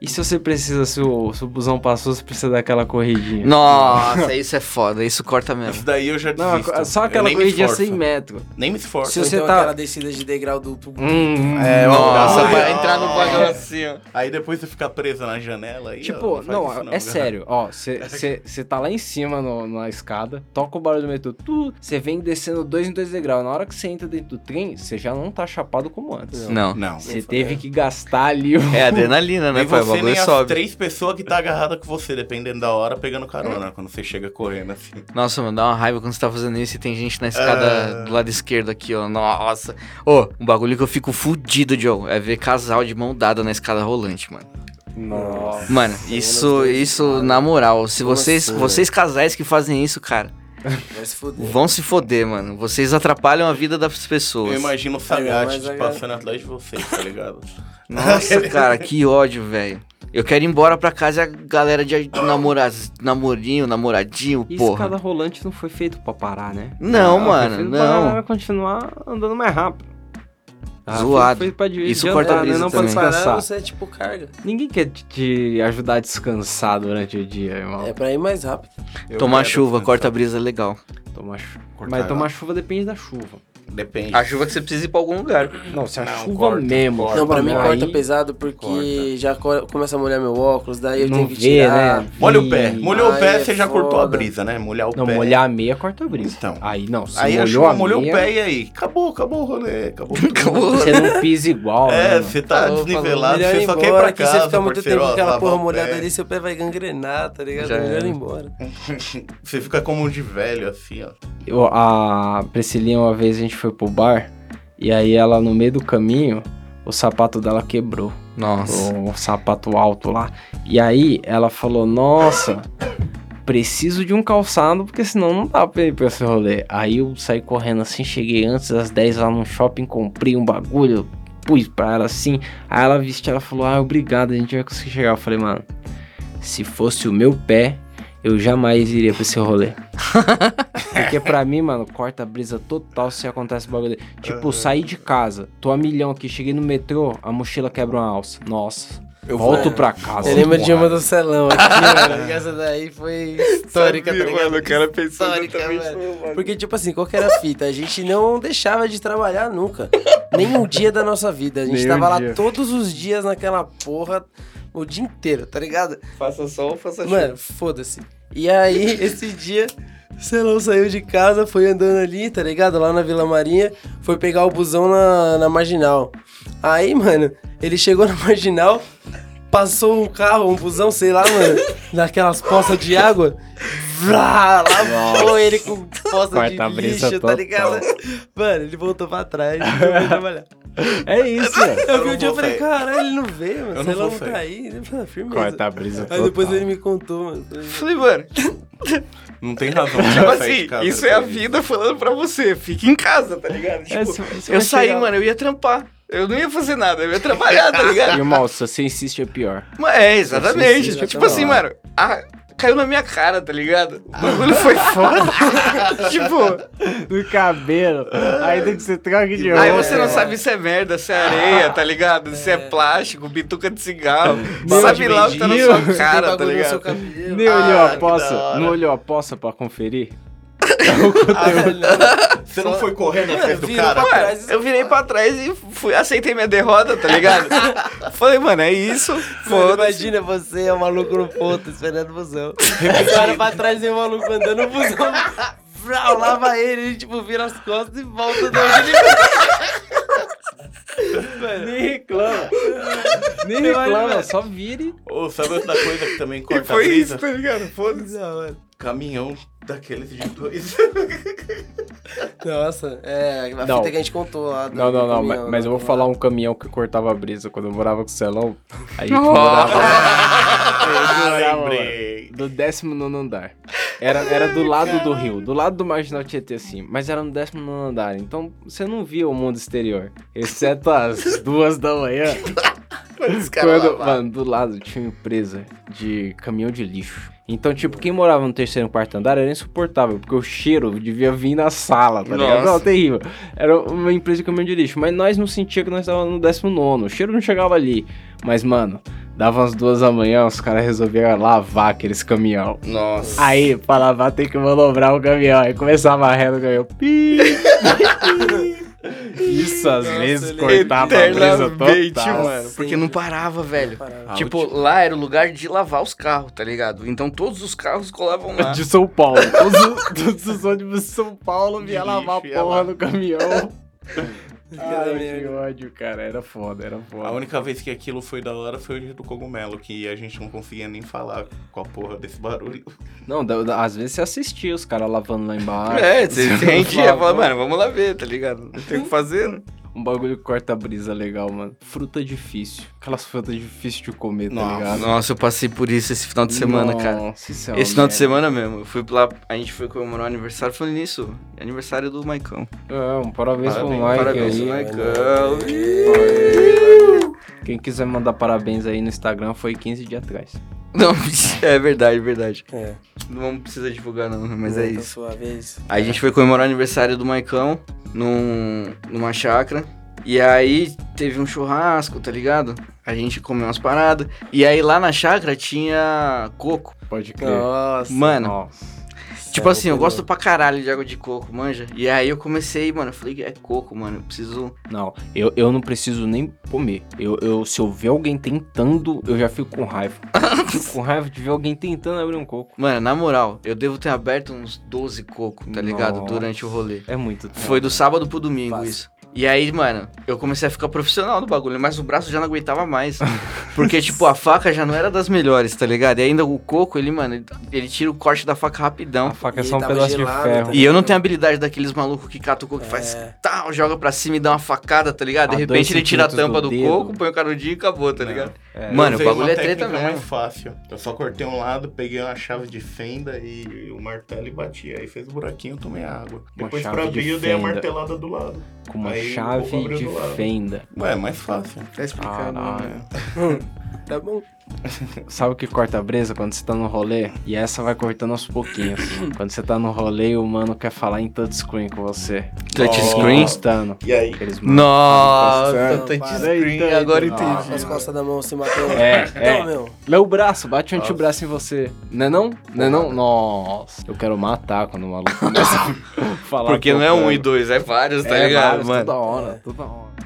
E se você precisa, se o, se o busão passou, você precisa daquela corridinha? Nossa, isso é foda. Isso corta Isso mesmo. daí eu já Não, desisto. só aquela corridinha. 100 metros. Nem me esforço. Se você então tá- aquela descida de degrau duplo. Hum, É, Nossa, Ai, vai ai. entrar no vagão assim, ó. Aí depois você fica preso na janela aí. Tipo, ó, não, faz isso é sério, ó, você tá lá em cima no- na escada, toca o barulho do metrô, tu, você vem descendo dois em dois degraus. Na hora que você entra dentro do trem, você já não tá chapado como antes. Não. Não. Você teve que gastar ali o. É adrenalina, né, pai? Você bagulho nem as sobe. três pessoas que tá agarrada com você, dependendo da hora, pegando carona, quando você chega correndo assim. Nossa, mano, dá uma raiva quando você tá fazendo isso e tem gente na escada Ah. do lado esquerdo aqui, ó. Nossa. Ô, um bagulho que eu fico fudido, Joe, é ver casal de mão dada na escada rolante, mano. Nossa. Mano, isso, isso, na moral, se vocês, assim, vocês casais que fazem isso, cara, Vai se fuder. vão se foder, mano. Vocês atrapalham a vida das Eu pessoas. imagino o mas Sagatti a passando atrás de vocês, tá ligado? Nossa, cara, que ódio, velho. Eu quero ir embora pra casa e a galera de namora... namorinho, namoradinho, E porra. escada rolante não foi feito pra parar, né? Não, Ah, mano, não. Pra continuar andando mais rápido. Ah, Zoado. Foi, foi pra de- Isso de corta a andar, né? brisa Não pra também. Parar, descansar. você é tipo carga. Ninguém quer te- te ajudar a descansar durante o dia, irmão. É pra ir mais rápido. Eu Tomar chuva, descansar. corta a brisa é legal. Tomar Mas tomar chuva depende da chuva. Depende. A chuva que você precisa ir pra algum lugar. Não, se a Não, chuva corta, mesmo. corta. Não, pra mim aí corta pesado porque Corta. já co- começa a molhar meu óculos, daí eu Não tenho que vê, tirar. né? Molha o pé. Molhou o pé, é você já cortou a brisa, né? Molhar o Não, pé. molhar a meia corta a brisa. Então. Aí não, se Aí a molhou chuva a molhou meia, o pé e aí? Acabou, acabou o rolê, acabou. Acabou. Você não pisa igual, É, né? você tá Falou, desnivelado, você só quer ir pra que casa, você fica muito tempo com aquela porra o molhada ali, seu pé vai gangrenar, tá ligado? Já melhor ir embora. Você fica como um de velho, assim, ó. Eu, a Priscilinha, uma vez a gente foi pro bar, e aí ela, no meio do caminho, o sapato dela quebrou. Nossa. O sapato alto lá. E aí ela falou, nossa, preciso de um calçado, porque senão não dá pra ir pra esse rolê. Aí eu saí correndo assim, cheguei antes das 10 lá no shopping, comprei um bagulho, pus pra ela assim. Aí ela vestiu, ela falou, ah, obrigado, a gente vai conseguir chegar. Eu falei, mano, se fosse o meu pé, eu jamais iria pra esse rolê. Porque pra mim, mano, corta a brisa total se acontece bagulho. dele. Tipo, saí de casa, tô a milhão aqui, cheguei no metrô, a mochila quebra uma alça. Nossa. Eu volto pra casa. Eu lembro de uma do Celão aqui, mano. Essa daí foi histórica, tá ligado? mano, o cara pensou exatamente. Porque, tipo assim, qual que era a fita? A gente não deixava de trabalhar nunca. Nenhum dia da nossa vida. A gente Nenhum tava lá dia. todos os dias naquela porra o dia inteiro, tá ligado? Faça sol, faça chuva. Mano, foda-se. E aí, esse dia, Celão saiu de casa, foi andando ali, tá ligado? Lá na Vila Marinha, foi pegar o busão na, na Marginal. Aí, mano, ele chegou na Marginal, passou um carro, um busão, sei lá, mano, naquelas poças de água. Vrá, lá foi ele com poça de Quarta brisa lixo, tá total. ligado? Mano, ele voltou pra trás, trabalhar. É isso, velho. Eu vi o dia e falei, caralho, ele não veio, mano. Eu não Celão vou não tá aí. Ele falou, firmeza. Corta a brisa Aí depois total. ele me contou, mano. Falei, mano, Não tem razão tipo sair de assim, casa isso é a vida falando pra você. Fique em casa, tá ligado? Tipo, É, se- se eu saí, chegar- mano, eu ia trampar. Eu não ia fazer nada, eu ia trabalhar, tá ligado? Irmão, se você insiste é pior. Mas é, exatamente. Tipo assim, mano, a- caiu na minha cara, tá ligado? O bagulho foi foda. tipo, No cabelo. Ainda que você troque de aí roupa. você não sabe se é merda, se é areia, tá ligado? Se é plástico, bituca de cigarro. Meu, sabe lá o que tá na meu, sua cara, tá ligado? Nem olhou Ah, a que poça? Não olhou a poça pra conferir? Você não foi correndo atrás do cara? Ué, trás. eu virei pra trás e fui, aceitei minha derrota, tá ligado? Falei, mano, é isso. Mano, Foda-se. imagina você, é o maluco no ponto, esperando o busão. O cara pra trás e o maluco andando no busão. Lava ele, ele tipo vira as costas e volta de onde ele Nem reclama. Nem reclama, só vire. Ô, sabe outra coisa que também E corta a foi brisa? isso, tá ligado? Foda-se. Caminhão daqueles de dois. Nossa, é, a Não. fita que a gente contou lá. do- Não, não, do não, caminhão, mas, mas eu vou né? falar um caminhão que cortava a brisa quando eu morava com o Celão. Aí a gente Oh. morava Ah, lembrei. do 19 andar. Era, era do lado do rio, do lado do Marginal Tietê, assim. Mas era no 19 andar, então você não via o mundo exterior. Exceto às duas da manhã. Quando, lavavam. mano, do lado tinha uma empresa de caminhão de lixo. Então, tipo, quem morava no terceiro e quarto andar era insuportável, porque o cheiro devia vir na sala, tá ligado? Nossa. Não, terrível. Era uma empresa de caminhão de lixo, mas nós não sentia que nós estávamos no 19 O cheiro não chegava ali. Mas, mano, dava umas duas da manhã, os caras resolviam lavar aqueles caminhão. Nossa. Aí, pra lavar tem que manobrar o caminhão. Aí começava a ré no caminhão. Pi, pi. Isso às vezes ele- cortava a brisa total. mano. Porque não parava, velho. Ah, Tipo, o lá era o lugar de lavar os carros, tá ligado? Então todos os carros colavam lá. De São Paulo. Todos, todos os ônibus de São Paulo vinha lavar ia porra no caminhão. Ai, que ódio, cara. Era foda, era A foda. única vez que aquilo foi da hora foi o dia do cogumelo, que a gente não conseguia nem falar com a porra desse barulho. Não, da- da- às vezes você assistia os caras lavando lá embaixo. É, você a falar, mano, vamos lá ver, tá ligado? Não tem o que fazer, né? Um bagulho que corta a brisa legal, mano. Fruta difícil. Aquelas frutas difíceis de comer, tá Nossa. ligado? Nossa, eu passei por isso esse final de semana, cara. Nossa, isso é Esse final de merda. semana mesmo, eu fui lá, a gente foi comemorar o aniversário, falando nisso, é aniversário do Maicão. É, um parabéns, pro Parabéns, Mike parabéns aí. pro Mike. Quem quiser mandar parabéns aí no Instagram foi 15 dias atrás. Não, é verdade, verdade. É, Não vamos precisar divulgar não, mas não, é tá isso. suave, é isso. Aí a gente foi comemorar o aniversário do Maicão num, numa chácara. E aí teve um churrasco, tá ligado? A gente comeu umas paradas. E aí lá na chácara tinha coco. Pode crer. Nossa. Mano, Nossa. Tipo é assim, eu gosto pra caralho de água de coco, manja. E aí eu comecei, mano, eu falei, é coco, mano, eu preciso. Não, eu, eu não preciso nem comer. Eu, eu, se eu ver alguém tentando, eu já fico com raiva. fico com raiva de ver alguém tentando abrir um coco. Mano, na moral, eu devo ter aberto uns 12 cocos, tá ligado? Nossa. Durante o rolê. É muito tempo. Foi do sábado pro domingo Fácil. isso. E aí, mano, eu comecei a ficar profissional do bagulho, mas o braço já não aguentava mais. Porque, tipo, a faca já não era das melhores, tá ligado? E ainda o coco, ele, mano, ele- tira o corte da faca rapidão. A faca é só um pedaço gelado, de ferro. tá E eu não tenho habilidade daqueles malucos que catam o coco e faz É. tal, joga pra cima e dá uma facada, tá ligado? De A repente ele tira a tampa do do, coco, põe o canudinho e acabou, tá Não. ligado? É. Mano, Eu o bagulho uma é treta mesmo. mais fácil. Eu só cortei um lado, peguei uma chave de fenda e o martelo e bati. Aí fez o buraquinho, eu tomei água. Uma Depois pra de abrir, eu dei a martelada do lado. Com uma Aí chave abriu de fenda. Ué, é mais fácil. Tá explicado, Caralho. mano. Tá bom. Sabe o que corta a brisa quando você tá no rolê? E essa vai cortando aos pouquinhos. quando você tá no rolê e o mano quer falar em touchscreen com você. Touchscreen? Encostando. E aí? Nossa, touchscreen, agora entendi. as costas da mão se matando. É, Então, é. meu. Lê o braço, bate o antebraço em você. Não é não? Não é não? Nossa, eu quero matar quando o maluco começa a falar. Porque não é um e dois, é vários, tá é, ligado, vários, mano? Toda hora, toda hora.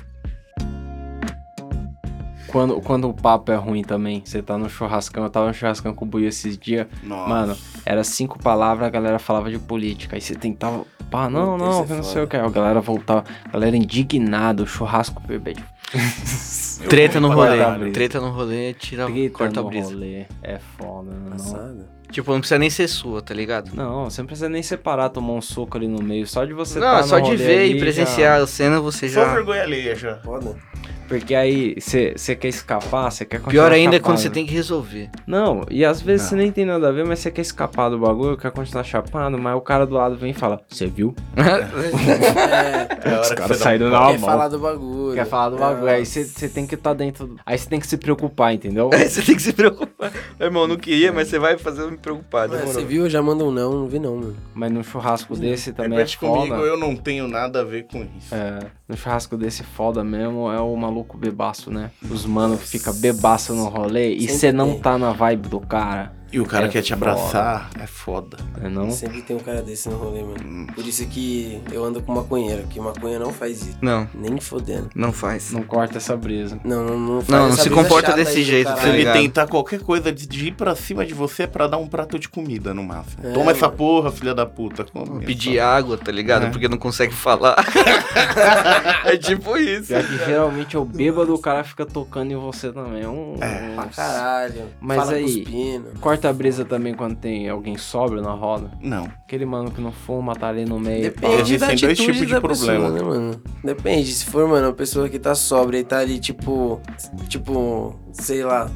Quando, quando o papo é ruim também, você tá no churrascão, eu tava no churrascão com o Buio esses dias, Nossa. mano, era cinco palavras, a galera falava de política, aí você tentava, pá, não, Puta, não, é que não sei o que, a galera voltava, a galera indignada, o churrasco bebê, Treta no rolê. Treta no rolê, tira, treta corta a no brisa. rolê, é foda, não. Tipo, não precisa nem ser sua, tá ligado? não, você não precisa nem separar, tomar um soco ali no meio, só de você não, tá é no só de rolê ver ali e já- presenciar a cena, você Só já... vergonha alheia já. Foda. Porque aí você quer escapar, você quer Pior continuar ainda é quando chapado. você tem que resolver. Não, e às vezes você nem tem nada a ver, mas você quer escapar do bagulho, quer continuar chapando, mas o cara do lado vem e fala, você viu? É, É a hora Os que caras saíram um na pau. quer mão. falar do bagulho. Quer falar do bagulho, aí você tem que estar dentro, do- aí você tem que se preocupar, entendeu? Aí você tem que se preocupar. Irmão, não queria, mas você vai fazer eu me preocupar. Você viu, já manda um não, não vi não, mano. Mas num churrasco desse também é Repete comigo, foda. eu não tenho nada a ver com isso. É, no churrasco desse foda mesmo é o maluco bebaço, né? Os mano que fica bebaço no rolê e você não tá na vibe do cara, E o cara É quer te foda. abraçar, é foda. né não? Sempre tem um cara desse no rolê, mano. Hum. Por isso que eu ando com maconheiro, que maconha não faz isso. Não, Nem fodendo. não faz. Não corta essa brisa. Não, não, não faz Não, não essa se comporta desse jeito, caralho. tá Se ele tentar qualquer coisa de ir pra cima de você é pra dar um prato de comida no máximo. É, Toma essa mano. porra, filha da puta. Come Pedir água, tá ligado? É. Porque não consegue falar. é tipo isso. Pior que geralmente é o bêbado, o cara fica tocando em você também. É Um, É. Pra caralho. Mas Fala aí- cuspindo. Corta a brisa também quando tem alguém sóbrio na roda. Não. Aquele mano que não fuma, tá ali no meio. Depende da Existem dois tipos de da problema. pessoa, né, mano? Depende. Se for, mano, uma pessoa que tá sóbria e tá ali, tipo... Tipo, sei lá,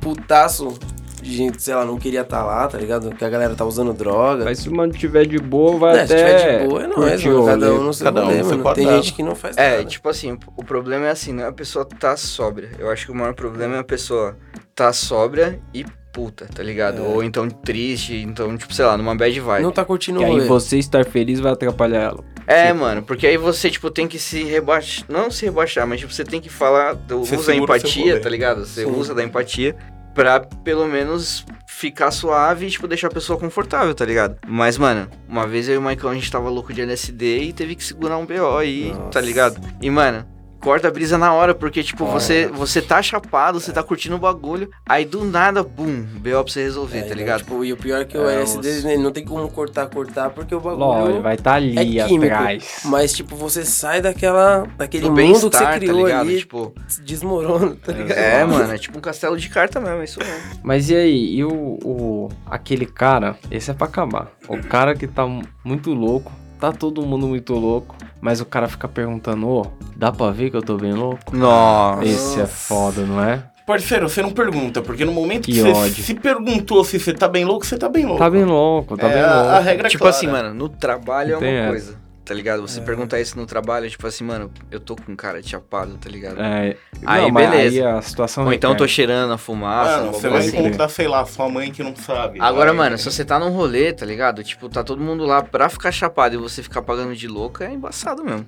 putaço de gente, sei lá, não queria tá lá, tá ligado? Que a galera tá usando droga. Mas se o mano tiver de boa, vai É, se até. tiver de boa, é nóis, mano. Cada um no seu Cada um rolê, mano. Tem gente que não faz É, nada. tipo assim, o problema é assim, não é a pessoa tá sóbria. Eu acho que o maior problema é a pessoa tá sóbria e puta, tá ligado? É. Ou então triste, então, tipo, sei lá, numa bad vibe. Não tá curtindo o aí você estar feliz vai atrapalhar ela. É, mano, porque aí você, tipo, tem que se rebaixar. Não se rebaixar, mas tipo, você tem que falar. Você usa a empatia, tá ligado? Você Sim. usa da empatia pra pelo menos ficar suave e, tipo, deixar a pessoa confortável, tá ligado? Mas, mano, uma vez eu e o Maicon a gente tava louco de LSD e teve que segurar um BO aí, Nossa. tá ligado? E, mano. Corta a brisa na hora, porque, tipo, Corta. você, você tá chapado, você tá curtindo o bagulho, aí do nada, bum, BO pra você resolver, É, tá né, ligado? Tipo, e o pior é que o É, LSD os- né, não tem como cortar, cortar, porque o bagulho... Lógico, vai estar ali é químico, atrás. Mas, tipo, você sai daquela... Daquele Do mundo que você tá criou ligado? ali, Tipo, desmorona, tá ligado? é, mano, é tipo um castelo de carta mesmo, é isso mesmo. Mas e aí, e o, o- aquele cara, esse é pra acabar. O cara que tá mu- muito louco, tá todo mundo muito louco, mas o cara fica perguntando, ô, dá pra ver que eu tô bem louco? Nossa. Esse é foda, não é? Parceiro, você não pergunta, porque no momento que, Que você ódio. se perguntou se você tá bem louco, você tá bem louco. Tá bem louco, tá é, bem louco. A, regra é Tipo clara. assim, mano, no trabalho é uma essa. coisa, tá ligado? Você perguntar isso no trabalho, tipo assim, mano, eu tô com cara de chapado, tá ligado? É, Aí, não, beleza. Aí a situação Ou então eu tô cheirando a fumaça, Mano, você vai assim. encontrar, sei lá, sua mãe que não sabe. Agora, vai. mano, se você tá num rolê, tá ligado? Tipo, tá todo mundo lá pra ficar chapado e você ficar pagando de louco, é embaçado mesmo.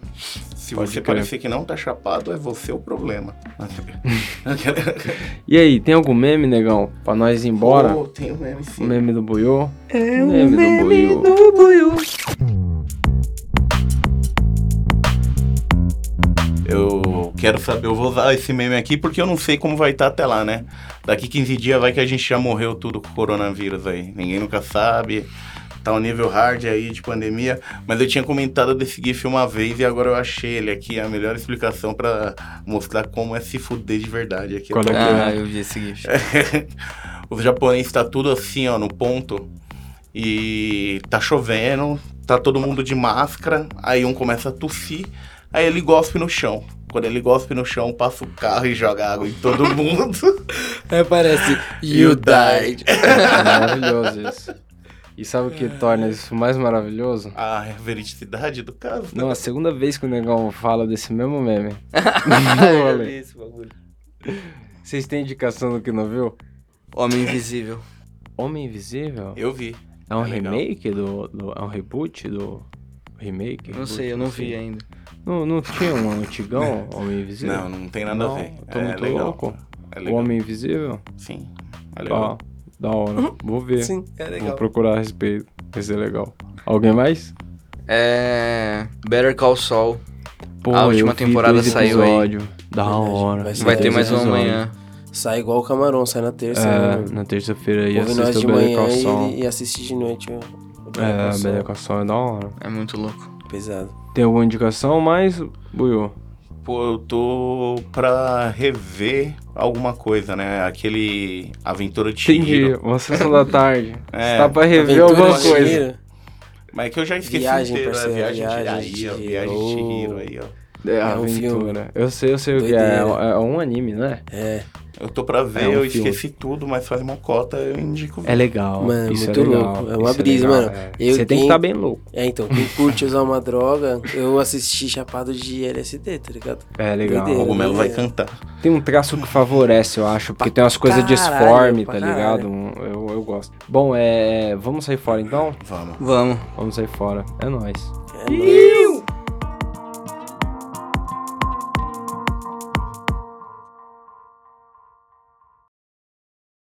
Se Pode você crer. parecer que não tá chapado, é você o problema. E aí, tem algum meme, negão? Pra nós ir embora? Oh, tem um meme O sim. meme do Buiô? É o meme, do Buiô. Eu quero saber, eu vou usar esse meme aqui porque eu não sei como vai estar até lá, né? Daqui 15 dias vai que a gente já morreu tudo com o coronavírus aí. Ninguém nunca sabe. Tá um nível hard aí de pandemia. Mas eu tinha comentado desse GIF uma vez e agora eu achei ele aqui, a melhor explicação pra mostrar como é se fuder de verdade aqui. Qual é que Ah, eu vi esse GIF. Os japoneses tá tudo assim, ó, no ponto. E tá chovendo, tá todo mundo de máscara, aí um começa a tossir, aí ele gospe no chão. Quando ele gospe no chão, passa o carro e joga água em todo mundo. É, parece. You died. É maravilhoso isso. E sabe o que torna isso mais maravilhoso? a veridicidade do caso. Não, a segunda vez que o negão fala desse mesmo meme. vi esse bagulho. Vocês têm indicação do que não viu? Homem Invisível. Homem Invisível? Eu vi. É um É remake do, do. É um reboot do. Remake? Não sei, eu não sei. vi ainda. Não, não tinha um antigão Homem Invisível? Não, não tem nada Não, a ver. tô é muito legal. louco. É O legal. Homem Invisível? Sim. É Ó, legal. da hora. Vou ver. Sim, é Vou legal. procurar a respeito. Vai ser legal. Alguém mais? É. Better Call Saul. Pô, A última temporada saiu aí. Da Verdade, hora. vai Vai ter mais um episódios. amanhã. Sai igual o camarão, sai na terça. É, né? na terça-feira aí de o Better Call Saul. e, e assiste de noite. ó. É, Call Saul é da hora. É muito louco. Pesado. Tem alguma indicação mais, Buiu? Pô, eu tô pra rever alguma coisa, né? Aquele Aventura de Entendi. Chihiro. Uma sessão da tarde. É, Você tá pra rever Aventura alguma coisa. Mas é que eu já esqueci Viagem, inteiro, parceiro, é Viagem, Viagem de Chihiro. Viagem de Chihiro aí, ó. É, É um aventura. eu sei, eu sei o que é. Doideira. É, é um anime, não é? É, Eu tô pra ver, É um eu filme. esqueci tudo, mas faz uma cota, eu indico. É legal. Mano, isso muito é legal. louco. É uma isso brisa, legal, mano. é. Eu- Você tem que quem- estar bem louco. é, então, quem curte usar uma droga, eu assisti Chapado de LSD, tá ligado? É legal. Doideira. O Cogumelo vai É. cantar. Tem um traço que favorece, eu acho, porque Pra tem umas coisas disforme, tá ligado? Um- Eu, eu gosto. Bom, é. Vamos sair fora então? Vamos. Vamos. Vamos sair fora. É nóis. É nóis.